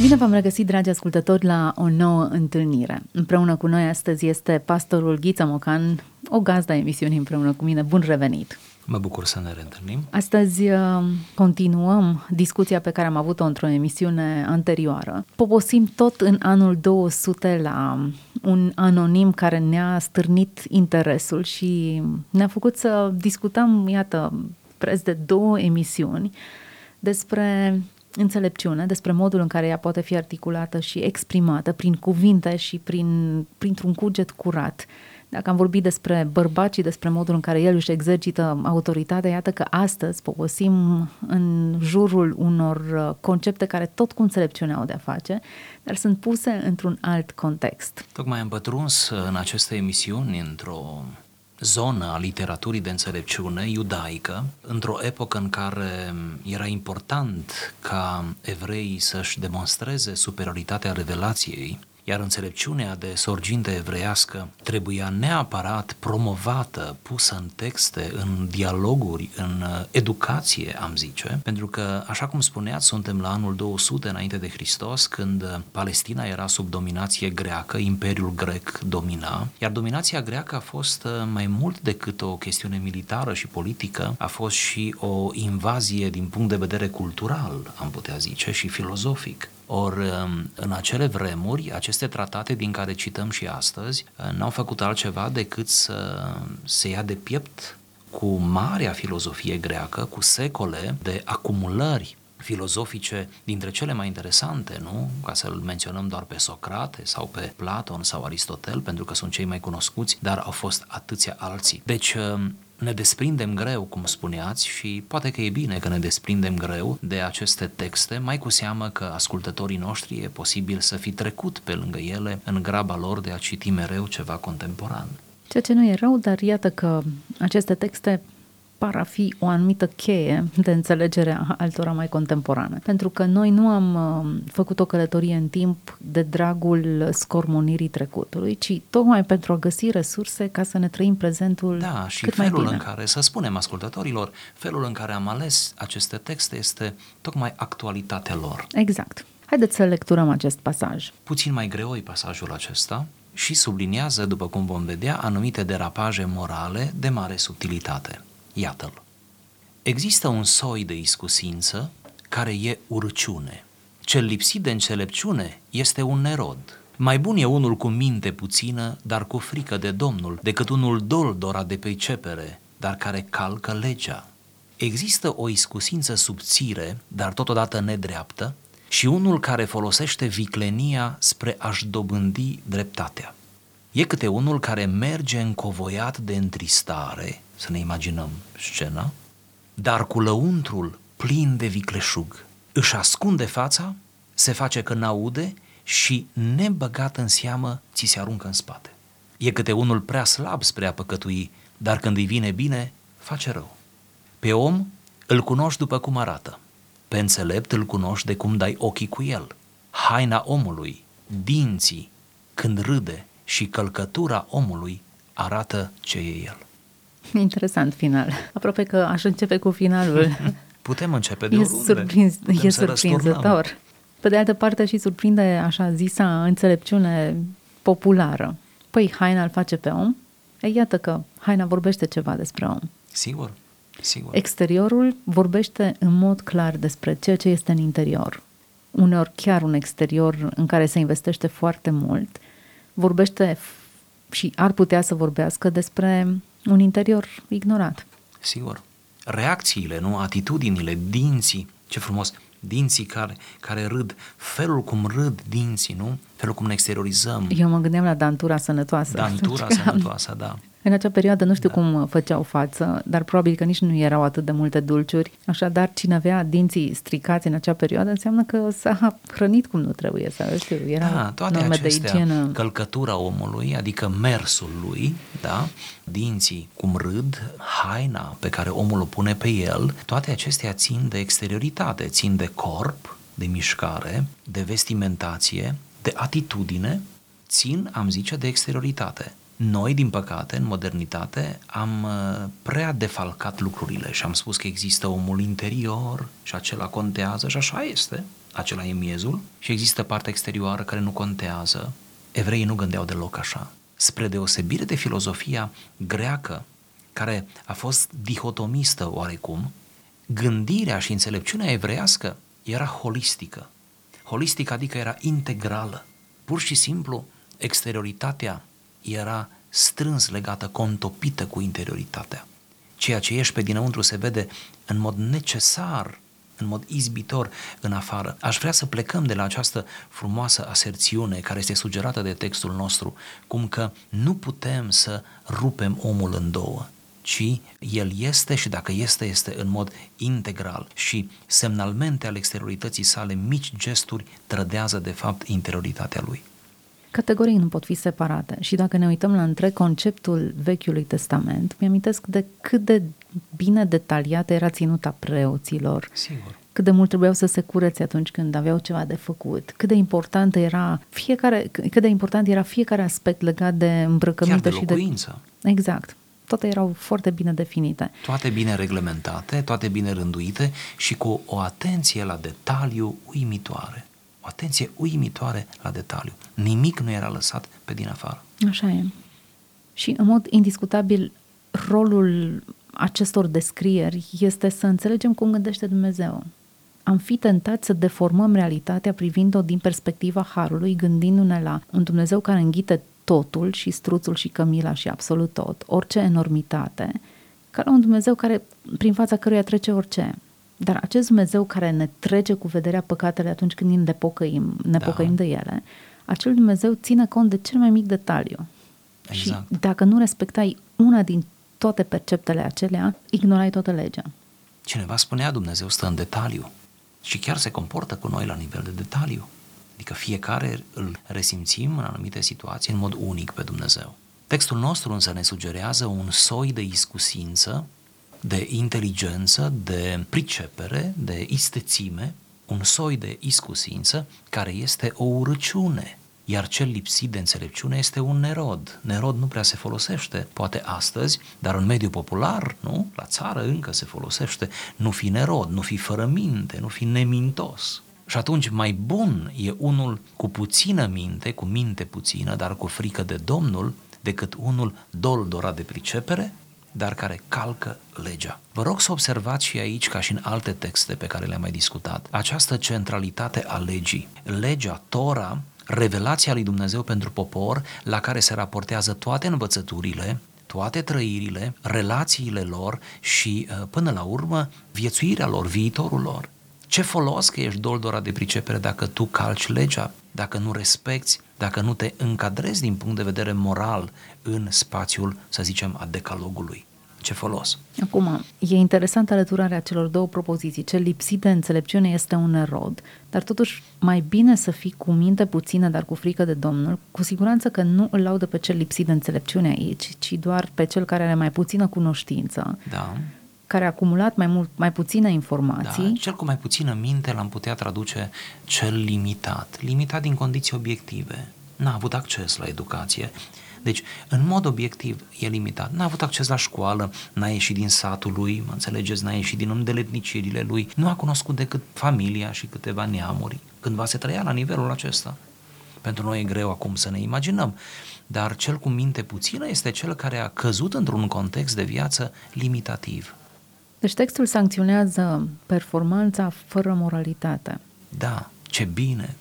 Bine v-am regăsit, dragi ascultători, la o nouă întâlnire. Împreună cu noi astăzi este pastorul Ghiță Mocan, o gazda emisiunii împreună cu mine. Bun revenit! Mă bucur să ne reîntâlnim. Astăzi uh, continuăm discuția pe care am avut-o într-o emisiune anterioară. Poposim tot în anul 200 la un anonim care ne-a stârnit interesul și ne-a făcut să discutăm, iată, preț de două emisiuni despre înțelepciune, despre modul în care ea poate fi articulată și exprimată prin cuvinte și prin, printr-un cuget curat. Dacă am vorbit despre bărbați și despre modul în care el își exercită autoritatea, iată că astăzi poposim în jurul unor uh, concepte care tot cu înțelepciunea au de-a face, dar sunt puse într-un alt context. Tocmai am pătruns în aceste emisiuni într-o zonă a literaturii de înțelepciune iudaică, într-o epocă în care era important ca evreii să-și demonstreze superioritatea revelației iar înțelepciunea de sorginte evreiască trebuia neapărat promovată, pusă în texte, în dialoguri, în uh, educație, am zice, pentru că, așa cum spuneați, suntem la anul 200 înainte de Hristos, când uh, Palestina era sub dominație greacă, Imperiul grec domina, iar dominația greacă a fost uh, mai mult decât o chestiune militară și politică, a fost și o invazie din punct de vedere cultural, am putea zice, și filozofic. Ori um, în acele vremuri, aceste tratate din care cităm și astăzi uh, n-au făcut altceva decât să se ia de piept cu marea filozofie greacă, cu secole de acumulări filozofice dintre cele mai interesante, nu? Ca să-l menționăm doar pe Socrate sau pe Platon sau Aristotel, pentru că sunt cei mai cunoscuți, dar au fost atâția alții. Deci, um, ne desprindem greu, cum spuneați, și poate că e bine că ne desprindem greu de aceste texte, mai cu seamă că ascultătorii noștri e posibil să fi trecut pe lângă ele în graba lor de a citi mereu ceva contemporan. Ceea ce nu e rău, dar iată că aceste texte par a fi o anumită cheie de înțelegere a altora mai contemporane. Pentru că noi nu am uh, făcut o călătorie în timp de dragul scormonirii trecutului, ci tocmai pentru a găsi resurse ca să ne trăim prezentul Da, și cât felul mai bine. în care, să spunem ascultătorilor, felul în care am ales aceste texte este tocmai actualitatea lor. Exact. Haideți să lecturăm acest pasaj. Puțin mai greu e pasajul acesta și subliniază, după cum vom vedea, anumite derapaje morale de mare subtilitate. Iată-l. Există un soi de iscusință care e urciune. Cel lipsit de înțelepciune este un nerod. Mai bun e unul cu minte puțină, dar cu frică de Domnul, decât unul doldora de pricepere, dar care calcă legea. Există o iscusință subțire, dar totodată nedreaptă, și unul care folosește viclenia spre a-și dobândi dreptatea. E câte unul care merge încovoiat de întristare, să ne imaginăm scena, dar cu lăuntrul plin de vicleșug. Își ascunde fața, se face că n-aude și, nebăgat în seamă, ți se aruncă în spate. E câte unul prea slab spre a păcătui, dar când îi vine bine, face rău. Pe om îl cunoști după cum arată, pe înțelept îl cunoști de cum dai ochii cu el. Haina omului, dinții, când râde și călcătura omului arată ce e el. Interesant final. Aproape că aș începe cu finalul. Putem începe de e, oriunde. surprins, Putem e să răsturnăm. surprinzător. Pe de altă parte și surprinde așa zisa înțelepciune populară. Păi haina îl face pe om? Ei, iată că haina vorbește ceva despre om. Sigur, sigur. Exteriorul vorbește în mod clar despre ceea ce este în interior. Uneori chiar un exterior în care se investește foarte mult, vorbește f- și ar putea să vorbească despre un interior ignorat. Sigur. Reacțiile, nu? Atitudinile, dinții, ce frumos, dinții care, care râd, felul cum râd dinții, nu? Felul cum ne exteriorizăm, Eu mă gândeam la dantura sănătoasă. dantura Pentru că sănătoasă, da. În acea perioadă nu știu da. cum făceau față, dar probabil că nici nu erau atât de multe dulciuri. Așadar, cine avea dinții stricați în acea perioadă înseamnă că s-a hrănit cum nu trebuie, să știu, era Da, toate norme acestea, de igienă. călcătura omului, adică mersul lui, da, dinții cum râd, haina pe care omul o pune pe el, toate acestea țin de exterioritate, țin de corp, de mișcare, de vestimentație, de atitudine, țin, am zice, de exterioritate. Noi, din păcate, în modernitate, am uh, prea defalcat lucrurile și am spus că există omul interior și acela contează și așa este. acela e miezul, și există partea exterioară care nu contează. Evreii nu gândeau deloc așa. Spre deosebire de filozofia greacă, care a fost dihotomistă oarecum, gândirea și înțelepciunea evreiască era holistică. Holistică adică era integrală. Pur și simplu, exterioritatea era strâns legată, contopită cu interioritatea. Ceea ce ești pe dinăuntru se vede în mod necesar, în mod izbitor în afară. Aș vrea să plecăm de la această frumoasă aserțiune care este sugerată de textul nostru, cum că nu putem să rupem omul în două ci el este și dacă este, este în mod integral și semnalmente al exteriorității sale, mici gesturi trădează de fapt interioritatea lui. Categorii nu pot fi separate și dacă ne uităm la întreg conceptul Vechiului Testament, mi-amintesc de cât de bine detaliată era ținuta preoților. Sigur cât de mult trebuiau să se curețe atunci când aveau ceva de făcut, cât de important era fiecare, cât de important era fiecare aspect legat de îmbrăcăminte și de... Exact toate erau foarte bine definite. Toate bine reglementate, toate bine rânduite și cu o atenție la detaliu uimitoare. O atenție uimitoare la detaliu. Nimic nu era lăsat pe din afară. Așa e. Și în mod indiscutabil, rolul acestor descrieri este să înțelegem cum gândește Dumnezeu. Am fi tentat să deformăm realitatea privind-o din perspectiva Harului, gândindu-ne la un Dumnezeu care înghite totul și struțul și cămila și absolut tot, orice enormitate, ca la un Dumnezeu care, prin fața căruia trece orice. Dar acest Dumnezeu care ne trece cu vederea păcatele atunci când ne pocăim, ne da. pocăim de ele, acel Dumnezeu ține cont de cel mai mic detaliu. Exact. Și dacă nu respectai una din toate perceptele acelea, ignorai toată legea. Cineva spunea Dumnezeu stă în detaliu și chiar se comportă cu noi la nivel de detaliu. Adică fiecare îl resimțim în anumite situații în mod unic pe Dumnezeu. Textul nostru însă ne sugerează un soi de iscusință, de inteligență, de pricepere, de istețime, un soi de iscusință care este o urăciune, iar cel lipsit de înțelepciune este un nerod. Nerod nu prea se folosește, poate astăzi, dar în mediul popular, nu? La țară încă se folosește. Nu fi nerod, nu fi fără minte, nu fi nemintos. Și atunci mai bun e unul cu puțină minte, cu minte puțină, dar cu frică de Domnul, decât unul doldorat de pricepere, dar care calcă legea. Vă rog să observați și aici, ca și în alte texte pe care le-am mai discutat, această centralitate a legii. Legea, Tora, revelația lui Dumnezeu pentru popor, la care se raportează toate învățăturile, toate trăirile, relațiile lor și, uh, până la urmă, viețuirea lor, viitorul lor. Ce folos că ești doldora de pricepere dacă tu calci legea, dacă nu respecti, dacă nu te încadrezi din punct de vedere moral în spațiul, să zicem, a decalogului? Ce folos? Acum, e interesant alăturarea celor două propoziții. Cel lipsit de înțelepciune este un erod, dar totuși mai bine să fii cu minte puțină, dar cu frică de Domnul. Cu siguranță că nu îl laudă pe cel lipsit de înțelepciune aici, ci doar pe cel care are mai puțină cunoștință. Da care a acumulat mai, mult, mai puține informații. Da, cel cu mai puțină minte l-am putea traduce cel limitat. Limitat din condiții obiective. N-a avut acces la educație. Deci, în mod obiectiv, e limitat. N-a avut acces la școală, n-a ieșit din satul lui, mă înțelegeți, n-a ieșit din îndeletnicirile lui, nu a cunoscut decât familia și câteva neamuri. Cândva se trăia la nivelul acesta. Pentru noi e greu acum să ne imaginăm, dar cel cu minte puțină este cel care a căzut într-un context de viață limitativ. Deci textul sancționează performanța fără moralitate. Da, ce bine!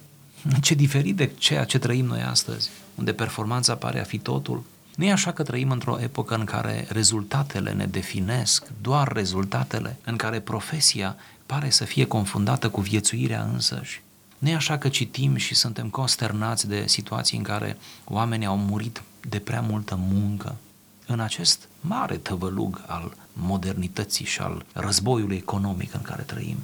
Ce diferit de ceea ce trăim noi astăzi, unde performanța pare a fi totul. Nu e așa că trăim într-o epocă în care rezultatele ne definesc, doar rezultatele, în care profesia pare să fie confundată cu viețuirea însăși. Nu e așa că citim și suntem consternați de situații în care oamenii au murit de prea multă muncă, în acest mare tăvălug al modernității și al războiului economic în care trăim.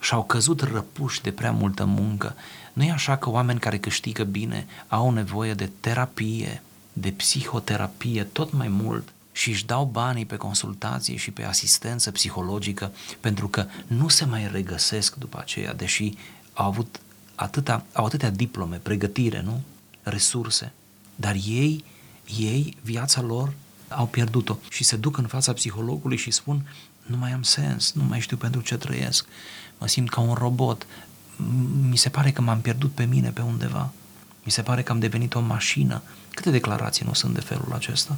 Și au căzut răpuși de prea multă muncă. Nu e așa că oameni care câștigă bine au nevoie de terapie, de psihoterapie tot mai mult și își dau banii pe consultație și pe asistență psihologică pentru că nu se mai regăsesc după aceea, deși au avut atâta, au atâtea diplome, pregătire, nu? Resurse. Dar ei, ei, viața lor au pierdut-o și se duc în fața psihologului și spun nu mai am sens, nu mai știu pentru ce trăiesc, mă simt ca un robot, mi se pare că m-am pierdut pe mine pe undeva. Mi se pare că am devenit o mașină. Câte declarații nu sunt de felul acesta?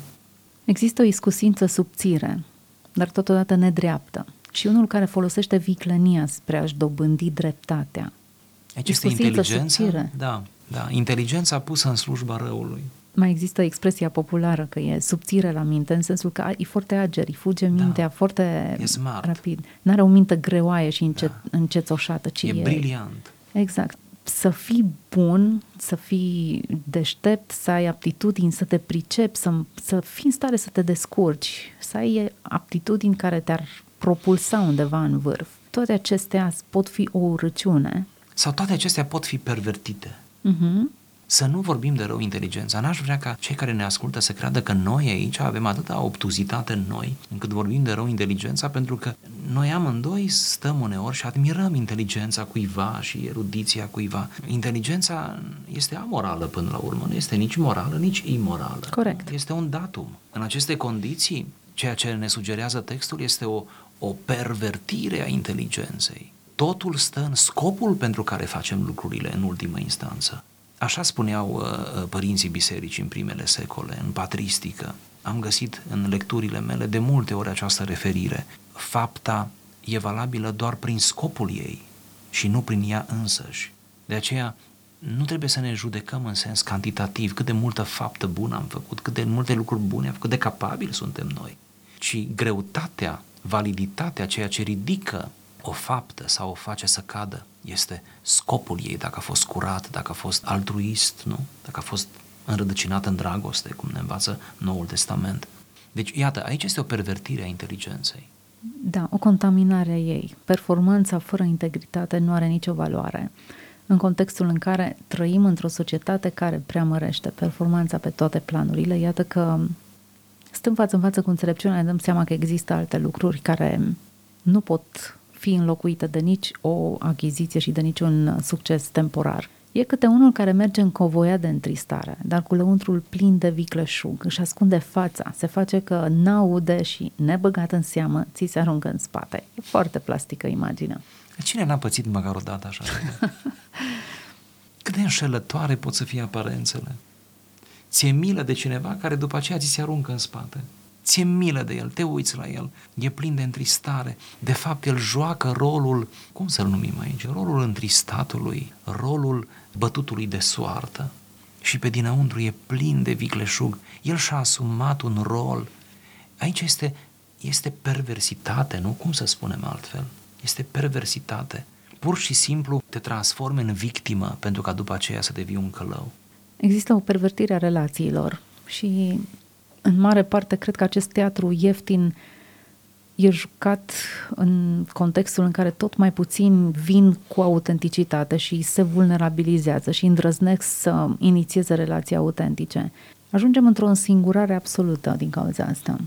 Există o iscusință subțire, dar totodată nedreaptă. Și unul care folosește viclenia spre a-și dobândi dreptatea. Aici este inteligența, subțire. da, da, inteligența pusă în slujba răului. Mai există expresia populară că e subțire la minte, în sensul că e foarte ager, îi fuge da. mintea da. foarte e smart. rapid. N-are o minte greoaie și înce- da. încețoșată, ci e, e briliant. Exact. Să fii bun, să fii deștept, să ai aptitudini, să te pricepi, să, să fii în stare să te descurci, să ai aptitudini care te-ar propulsa undeva în vârf. Toate acestea pot fi o urăciune. Sau toate acestea pot fi pervertite. Uh-huh. Să nu vorbim de rău inteligența. N-aș vrea ca cei care ne ascultă să creadă că noi aici avem atâta obtuzitate în noi, încât vorbim de rău inteligența, pentru că noi amândoi stăm uneori și admirăm inteligența cuiva și erudiția cuiva. Inteligența este amorală până la urmă, nu este nici morală, nici imorală. Corect. Este un datum. În aceste condiții, ceea ce ne sugerează textul este o, o pervertire a inteligenței. Totul stă în scopul pentru care facem lucrurile în ultimă instanță. Așa spuneau uh, uh, părinții bisericii în primele secole, în patristică. Am găsit în lecturile mele de multe ori această referire. Fapta e valabilă doar prin scopul ei și nu prin ea însăși. De aceea nu trebuie să ne judecăm în sens cantitativ cât de multă faptă bună am făcut, cât de multe lucruri bune am făcut, cât de capabili suntem noi, ci greutatea, validitatea, ceea ce ridică o faptă sau o face să cadă, este scopul ei, dacă a fost curat, dacă a fost altruist, nu? Dacă a fost înrădăcinat în dragoste, cum ne învață Noul Testament. Deci, iată, aici este o pervertire a inteligenței. Da, o contaminare a ei. Performanța fără integritate nu are nicio valoare. În contextul în care trăim într-o societate care preamărește performanța pe toate planurile, iată că stăm față în față cu înțelepciunea, ne dăm seama că există alte lucruri care nu pot fi înlocuită de nici o achiziție și de niciun succes temporar. E câte unul care merge în covoia de întristare, dar cu lăuntrul plin de vicleșug, își ascunde fața, se face că n-aude și, nebăgat în seamă, ți se aruncă în spate. E foarte plastică imaginea. Cine n-a pățit măcar o dată așa? Cât de înșelătoare pot să fie aparențele. Ți-e milă de cineva care după aceea ți se aruncă în spate ți-e milă de el, te uiți la el, e plin de întristare. De fapt, el joacă rolul, cum să-l numim aici, rolul întristatului, rolul bătutului de soartă. Și pe dinăuntru e plin de vicleșug. El și-a asumat un rol. Aici este, este perversitate, nu? Cum să spunem altfel? Este perversitate. Pur și simplu te transformi în victimă pentru ca după aceea să devii un călău. Există o pervertire a relațiilor și în mare parte, cred că acest teatru ieftin e jucat în contextul în care tot mai puțin vin cu autenticitate și se vulnerabilizează și îndrăznesc să inițieze relații autentice. Ajungem într-o însingurare absolută din cauza asta.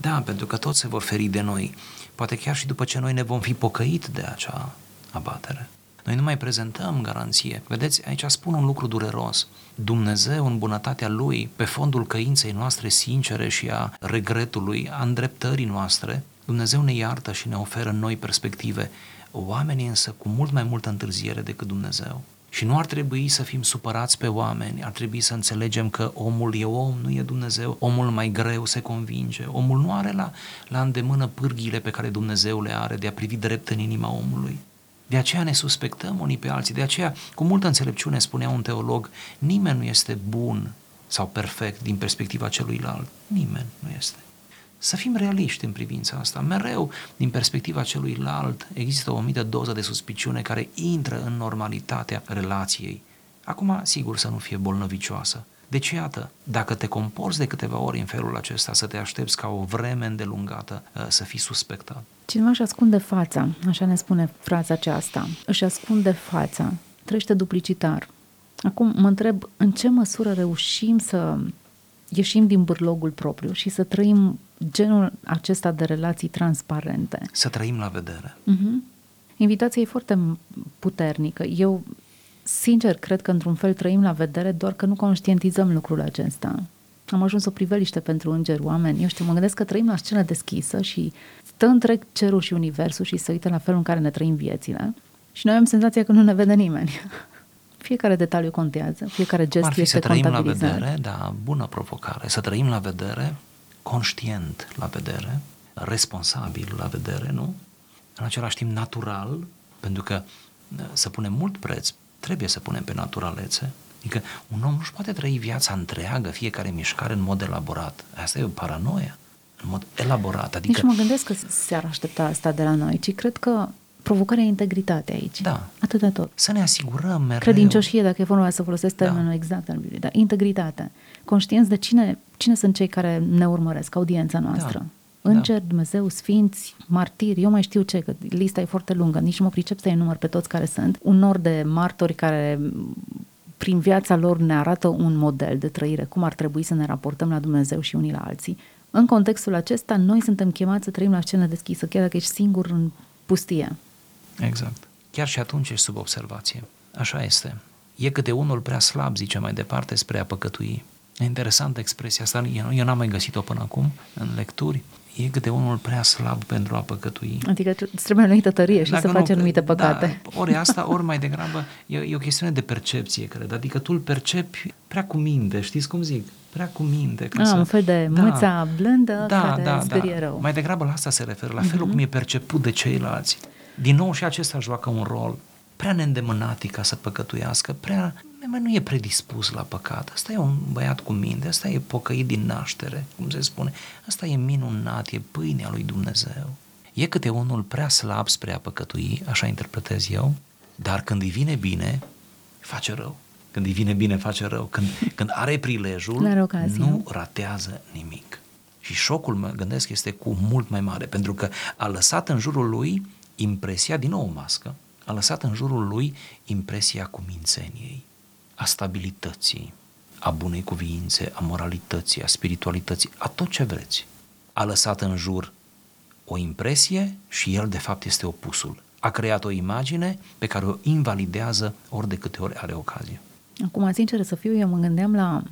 Da, pentru că toți se vor feri de noi. Poate chiar și după ce noi ne vom fi pocăit de acea abatere. Noi nu mai prezentăm garanție. Vedeți, aici spun un lucru dureros. Dumnezeu, în bunătatea Lui, pe fondul căinței noastre sincere și a regretului, a îndreptării noastre, Dumnezeu ne iartă și ne oferă noi perspective. Oamenii însă cu mult mai multă întârziere decât Dumnezeu. Și nu ar trebui să fim supărați pe oameni, ar trebui să înțelegem că omul e om, nu e Dumnezeu, omul mai greu se convinge, omul nu are la, la îndemână pârghile pe care Dumnezeu le are de a privi drept în inima omului. De aceea ne suspectăm unii pe alții, de aceea, cu multă înțelepciune spunea un teolog, nimeni nu este bun sau perfect din perspectiva celuilalt. Nimeni nu este. Să fim realiști în privința asta. Mereu, din perspectiva celuilalt, există o mită doză de suspiciune care intră în normalitatea relației. Acum, sigur să nu fie bolnăvicioasă, deci, iată, dacă te comporți de câteva ori în felul acesta, să te aștepți ca o vreme îndelungată uh, să fii suspectat. Cineva își ascunde fața, așa ne spune fraza aceasta, își ascunde fața, trăiește duplicitar. Acum mă întreb în ce măsură reușim să ieșim din bârlogul propriu și să trăim genul acesta de relații transparente. Să trăim la vedere. Uh-huh. Invitația e foarte puternică. Eu sincer, cred că într-un fel trăim la vedere, doar că nu conștientizăm lucrul acesta. Am ajuns o priveliște pentru îngeri, oameni. Eu știu, mă gândesc că trăim la scenă deschisă și stă întreg cerul și universul și să uită la felul în care ne trăim viețile. Și noi avem senzația că nu ne vede nimeni. Fiecare detaliu contează, fiecare gest Ar fi este să trăim la contabilizat. vedere, da, bună provocare, să trăim la vedere, conștient la vedere, responsabil la vedere, nu? În același timp natural, pentru că uh, să punem mult preț, trebuie să punem pe naturalețe, Adică un om nu-și poate trăi viața întreagă, fiecare mișcare în mod elaborat. Asta e o paranoia, în mod elaborat. Adică... Nici nu mă gândesc că s-ar aștepta asta de la noi, ci cred că provocarea e integritatea aici. Da. Atât de tot. Să ne asigurăm mereu. Credincioșie, dacă e vorba să folosesc Da. termenul exact în Biblie, dar integritate. Conștienți de cine, cine sunt cei care ne urmăresc, audiența noastră. Da. Îngeri, Dumnezeu, sfinți, martiri, eu mai știu ce, că lista e foarte lungă, nici nu mă pricep să-i număr pe toți care sunt. Un nor de martori care prin viața lor ne arată un model de trăire, cum ar trebui să ne raportăm la Dumnezeu și unii la alții. În contextul acesta, noi suntem chemați să trăim la scenă deschisă, chiar dacă ești singur în pustie. Exact. Chiar și atunci ești sub observație. Așa este. E câte unul prea slab, zice mai departe, spre a păcătui. E interesantă expresia asta, eu, eu n-am mai găsit-o până acum în lecturi. E câte unul prea slab pentru a păcătui. Adică îți trebuie anumită tărie și Dacă să nu, faci anumite păcate. Da, ori asta, ori mai degrabă, e, e o chestiune de percepție, cred. Adică tu îl percepi prea cu minte, știți cum zic? Prea cu minte. ca Ah, să- un fel de mâța blândă da, care da, sperie da. rău. Mai degrabă la asta se referă, la felul cum e perceput de ceilalți. Din nou și acesta joacă un rol. Prea neîndemânatic ca să păcătuiască, prea mai nu e predispus la păcat. Asta e un băiat cu minte, asta e pocăit din naștere, cum se spune. Asta e minunat, e pâinea lui Dumnezeu. E câte unul prea slab spre a păcătui, așa interpretez eu, dar când îi vine bine, face rău. Când îi vine bine, face rău. Când, când are prilejul, N-are ocazie. nu ratează nimic. Și șocul, mă gândesc, este cu mult mai mare, pentru că a lăsat în jurul lui impresia, din nou o mască, a lăsat în jurul lui impresia cumințeniei, a stabilității, a bunei cuviințe, a moralității, a spiritualității, a tot ce vreți. A lăsat în jur o impresie și el de fapt este opusul. A creat o imagine pe care o invalidează ori de câte ori are ocazie. Acum, sincer să fiu, eu mă gândeam la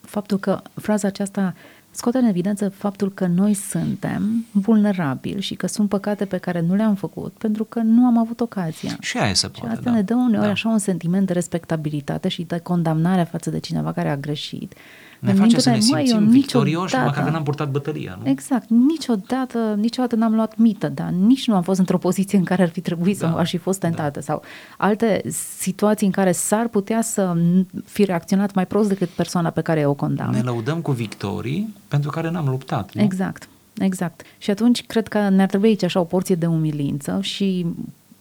faptul că fraza aceasta scoate în evidență faptul că noi suntem vulnerabili și că sunt păcate pe care nu le-am făcut pentru că nu am avut ocazia. Și aia se Și poate, asta da. ne dă uneori da. așa un sentiment de respectabilitate și de condamnare față de cineva care a greșit. Ne În face să ne mintea mea, "Măi, eu simțim victorioși, niciodată- măcar că n-am purtat bătălia, nu? Exact. Niciodată, niciodată n-am luat mită, dar nici nu am fost într-o poziție în care ar fi trebuit să Da, aș fi fost tentată sau alte situații în care s-ar putea să fi reacționat mai prost decât persoana pe care o condamn. Ne lăudăm cu victorii pentru care n-am luptat, nu? Exact, exact. Și atunci cred că ne-ar trebui aici așa o porție de umilință și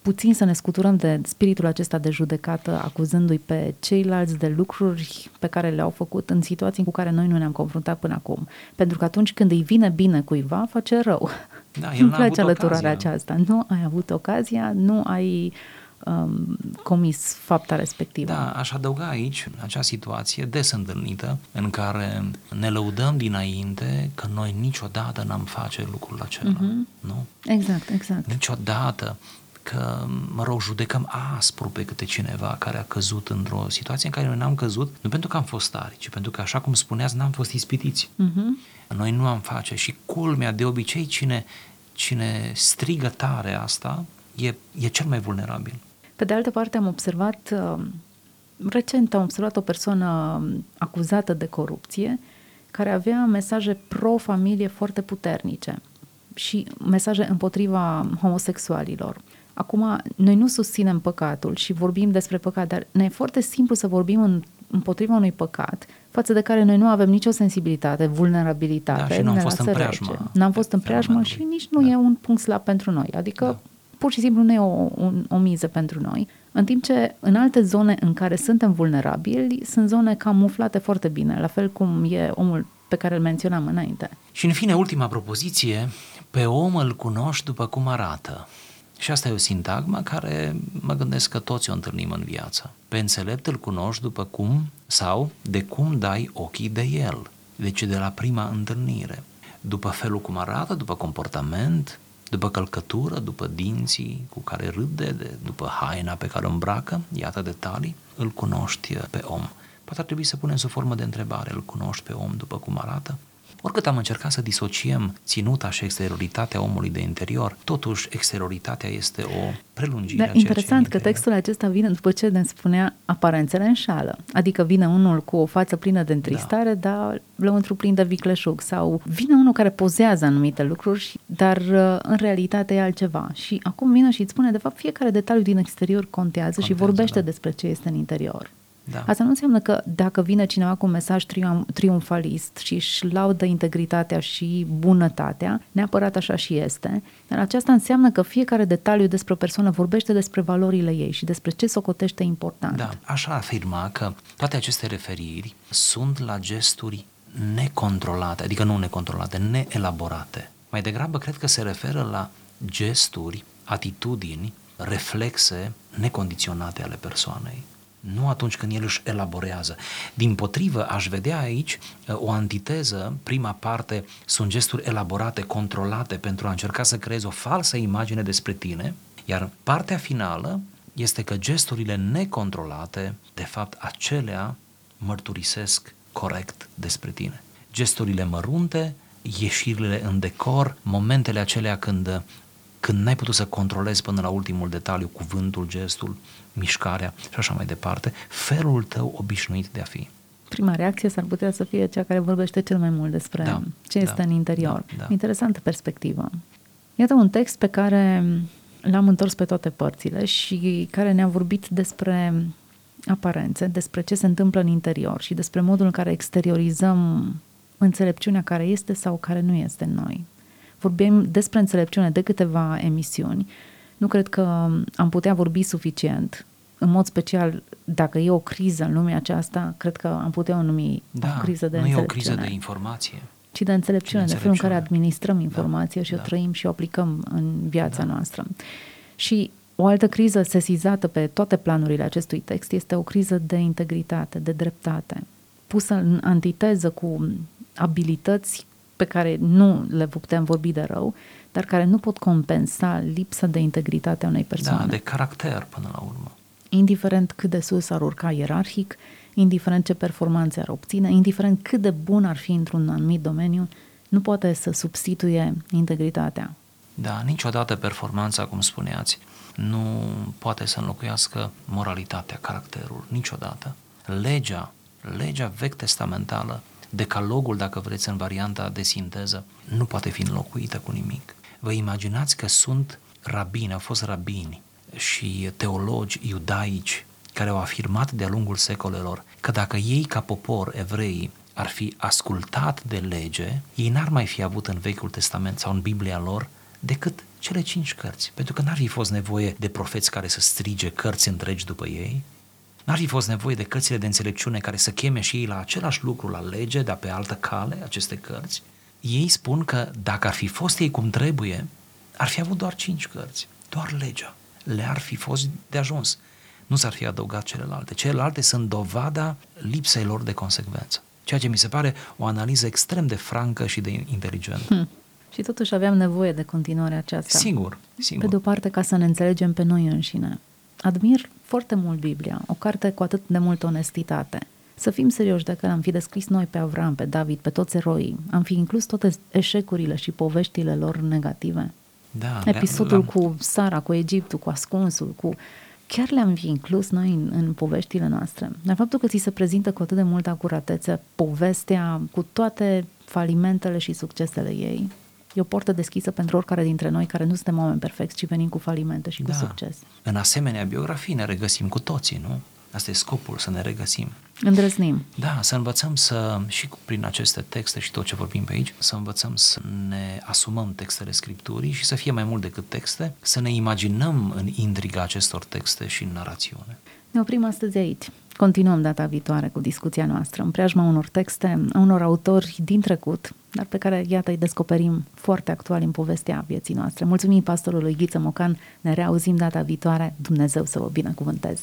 puțin să ne scuturăm de spiritul acesta de judecată, acuzându-i pe ceilalți de lucruri pe care le-au făcut în situații cu care noi nu ne-am confruntat până acum. Pentru că atunci când îi vine bine cuiva, face rău. Da, el Îmi n-a place avut alăturarea ocazia. aceasta. Nu ai avut ocazia, nu ai um, comis fapta respectivă. Da, aș adăuga aici acea situație des întâlnită în care ne lăudăm dinainte că noi niciodată n-am face lucrul acela, Mhm. nu? Exact, exact. Niciodată că, mă rog, judecăm aspru pe câte cineva care a căzut într-o situație în care noi n-am căzut, nu pentru că am fost tari, ci pentru că, așa cum spuneați, n-am fost ispitiți. Mhm. Noi nu am face și culmea, de obicei, cine, cine strigă tare asta e, e cel mai vulnerabil. Pe de altă parte, am observat, uh, recent am observat o persoană um, acuzată de corupție care avea mesaje pro-familie foarte puternice și mesaje împotriva homosexualilor. Acum, noi nu susținem păcatul și vorbim despre păcat, dar ne e foarte simplu să vorbim în, împotriva unui păcat față de care noi nu avem nicio sensibilitate, vulnerabilitate. Da, și nu am ne fost în lasă preajma rece. N-am fost în preajmă și fenomenului. nici nu Da. e un punct slab pentru noi. Adică Da. pur și simplu nu e o, un, o miză pentru noi. În timp ce în alte zone în care suntem vulnerabili, sunt zone camuflate foarte bine, la fel cum e omul pe care îl menționam înainte. Și în fine, ultima propoziție, pe om îl cunoști după cum arată. Și asta e o sintagmă care mă gândesc că toți o întâlnim în viață. Pe înțelept îl cunoști după cum sau de cum dai ochii de el. Deci de la prima întâlnire. După felul cum arată, după comportament, după călcătură, după dinții cu care râde, de, după haina pe care o îmbracă, iată detalii, îl cunoști pe om. Poate ar trebui să punem sub formă de întrebare, îl cunoști pe om după cum arată? Oricât am încercat să disociem ținuta și exterioritatea omului de interior, totuși exterioritatea este o prelungire Dar interesant că textul acesta vine după ce ne spunea aparențele înșală. Adică vine unul cu o față plină de întristare, da. dar lăuntru plin de vicleșug. Sau vine unul care pozează anumite lucruri, dar uh, în realitate e altceva. Și acum vine și îți spune, de fapt, fiecare detaliu din exterior contează, contează și vorbește da. despre ce este în interior. Da. Asta nu înseamnă că dacă vine cineva cu un mesaj triumfalist și își laudă integritatea și bunătatea, neapărat așa și este, dar aceasta înseamnă că fiecare detaliu despre o persoană vorbește despre valorile ei și despre ce socotește important. Da, așa afirma că toate aceste referiri sunt la gesturi necontrolate, adică nu necontrolate, neelaborate. Mai degrabă cred că se referă la gesturi, atitudini, reflexe necondiționate ale persoanei nu atunci când el își elaborează. Din potrivă, aș vedea aici uh, o antiteză, prima parte sunt gesturi elaborate, controlate pentru a încerca să creezi o falsă imagine despre tine, iar partea finală este că gesturile necontrolate, de fapt, acelea mărturisesc corect despre tine. Gesturile mărunte, ieșirile în decor, momentele acelea când când n-ai putut să controlezi până la ultimul detaliu cuvântul, gestul, mișcarea și așa mai departe, felul tău obișnuit de a fi. Prima reacție s-ar putea să fie cea care vorbește cel mai mult despre da, ce da, este în interior. Da, da. Interesantă perspectivă. Iată un text pe care l-am întors pe toate părțile și care ne-a vorbit despre aparențe, despre ce se întâmplă în interior și despre modul în care exteriorizăm înțelepciunea care este sau care nu este în noi. Vorbim despre înțelepciune de câteva emisiuni. Nu cred că am putea vorbi suficient. În mod special, dacă e o criză în lumea aceasta, cred că am putea o numi da, o criză de nu înțelepciune. e o criză de informație. Ci de înțelepciune, de, de felul în care administrăm da, informația da, și o da. trăim și o aplicăm în viața da. noastră. Și o altă criză sesizată pe toate planurile acestui text este o criză de integritate, de dreptate, pusă în antiteză cu abilități pe care nu le putem vorbi de rău, dar care nu pot compensa lipsa de integritate a unei persoane. Da, de caracter până la urmă. Indiferent cât de sus ar urca ierarhic, indiferent ce performanțe ar obține, indiferent cât de bun ar fi într-un anumit domeniu, nu poate să substituie integritatea. Da, niciodată performanța, cum spuneați, nu poate să înlocuiască moralitatea, caracterul, niciodată. Legea, legea vechi testamentală decalogul, dacă vreți, în varianta de sinteză, nu poate fi înlocuită cu nimic. Vă imaginați că sunt rabini, au fost rabini și teologi iudaici care au afirmat de-a lungul secolelor că dacă ei, ca popor, evrei, ar fi ascultat de lege, ei n-ar mai fi avut în Vechiul Testament sau în Biblia lor decât cele cinci cărți. Pentru că n-ar fi fost nevoie de profeți care să strige cărți întregi după ei, N-ar fi fost nevoie de cărțile de înțelepciune care să cheme și ei la același lucru, la lege, dar pe altă cale, aceste cărți? Ei spun că dacă ar fi fost ei cum trebuie, ar fi avut doar cinci cărți, doar legea. Le-ar fi fost de ajuns. Nu s-ar fi adăugat celelalte. Celelalte sunt dovada lipsei lor de consecvență. Ceea ce mi se pare o analiză extrem de francă și de inteligentă. Hmm. Și totuși aveam nevoie de continuarea aceasta. Sigur, sigur. Pe de o parte, ca să ne înțelegem pe noi înșine. Admir foarte mult Biblia, o carte cu atât de multă onestitate. Să fim serioși, dacă am fi descris noi pe Avram, pe David, pe toți eroii, am fi inclus toate eșecurile și poveștile lor negative. Da, Episodul cu Sara, cu Egiptul, cu ascunsul, cu chiar le-am fi inclus noi în, în poveștile noastre. Dar faptul că ți se prezintă cu atât de multă acuratețe povestea cu toate falimentele și succesele ei, E o portă deschisă pentru oricare dintre noi care nu suntem oameni perfecți, ci venim cu falimente și da. cu succes. În asemenea biografii ne regăsim cu toții, nu? Asta e scopul, să ne regăsim. Îndrăznim. Da, să învățăm să, și prin aceste texte și tot ce vorbim pe aici, să învățăm să ne asumăm textele Scripturii și să fie mai mult decât texte, să ne imaginăm în intriga acestor texte și în narațiune. Ne oprim astăzi aici. Continuăm data viitoare cu discuția noastră în preajma unor texte, a unor autori din trecut, dar pe care, iată, îi descoperim foarte actuali în povestea vieții noastre. Mulțumim pastorului Ghiță Mocan, ne reauzim data viitoare, Dumnezeu să vă binecuvânteze!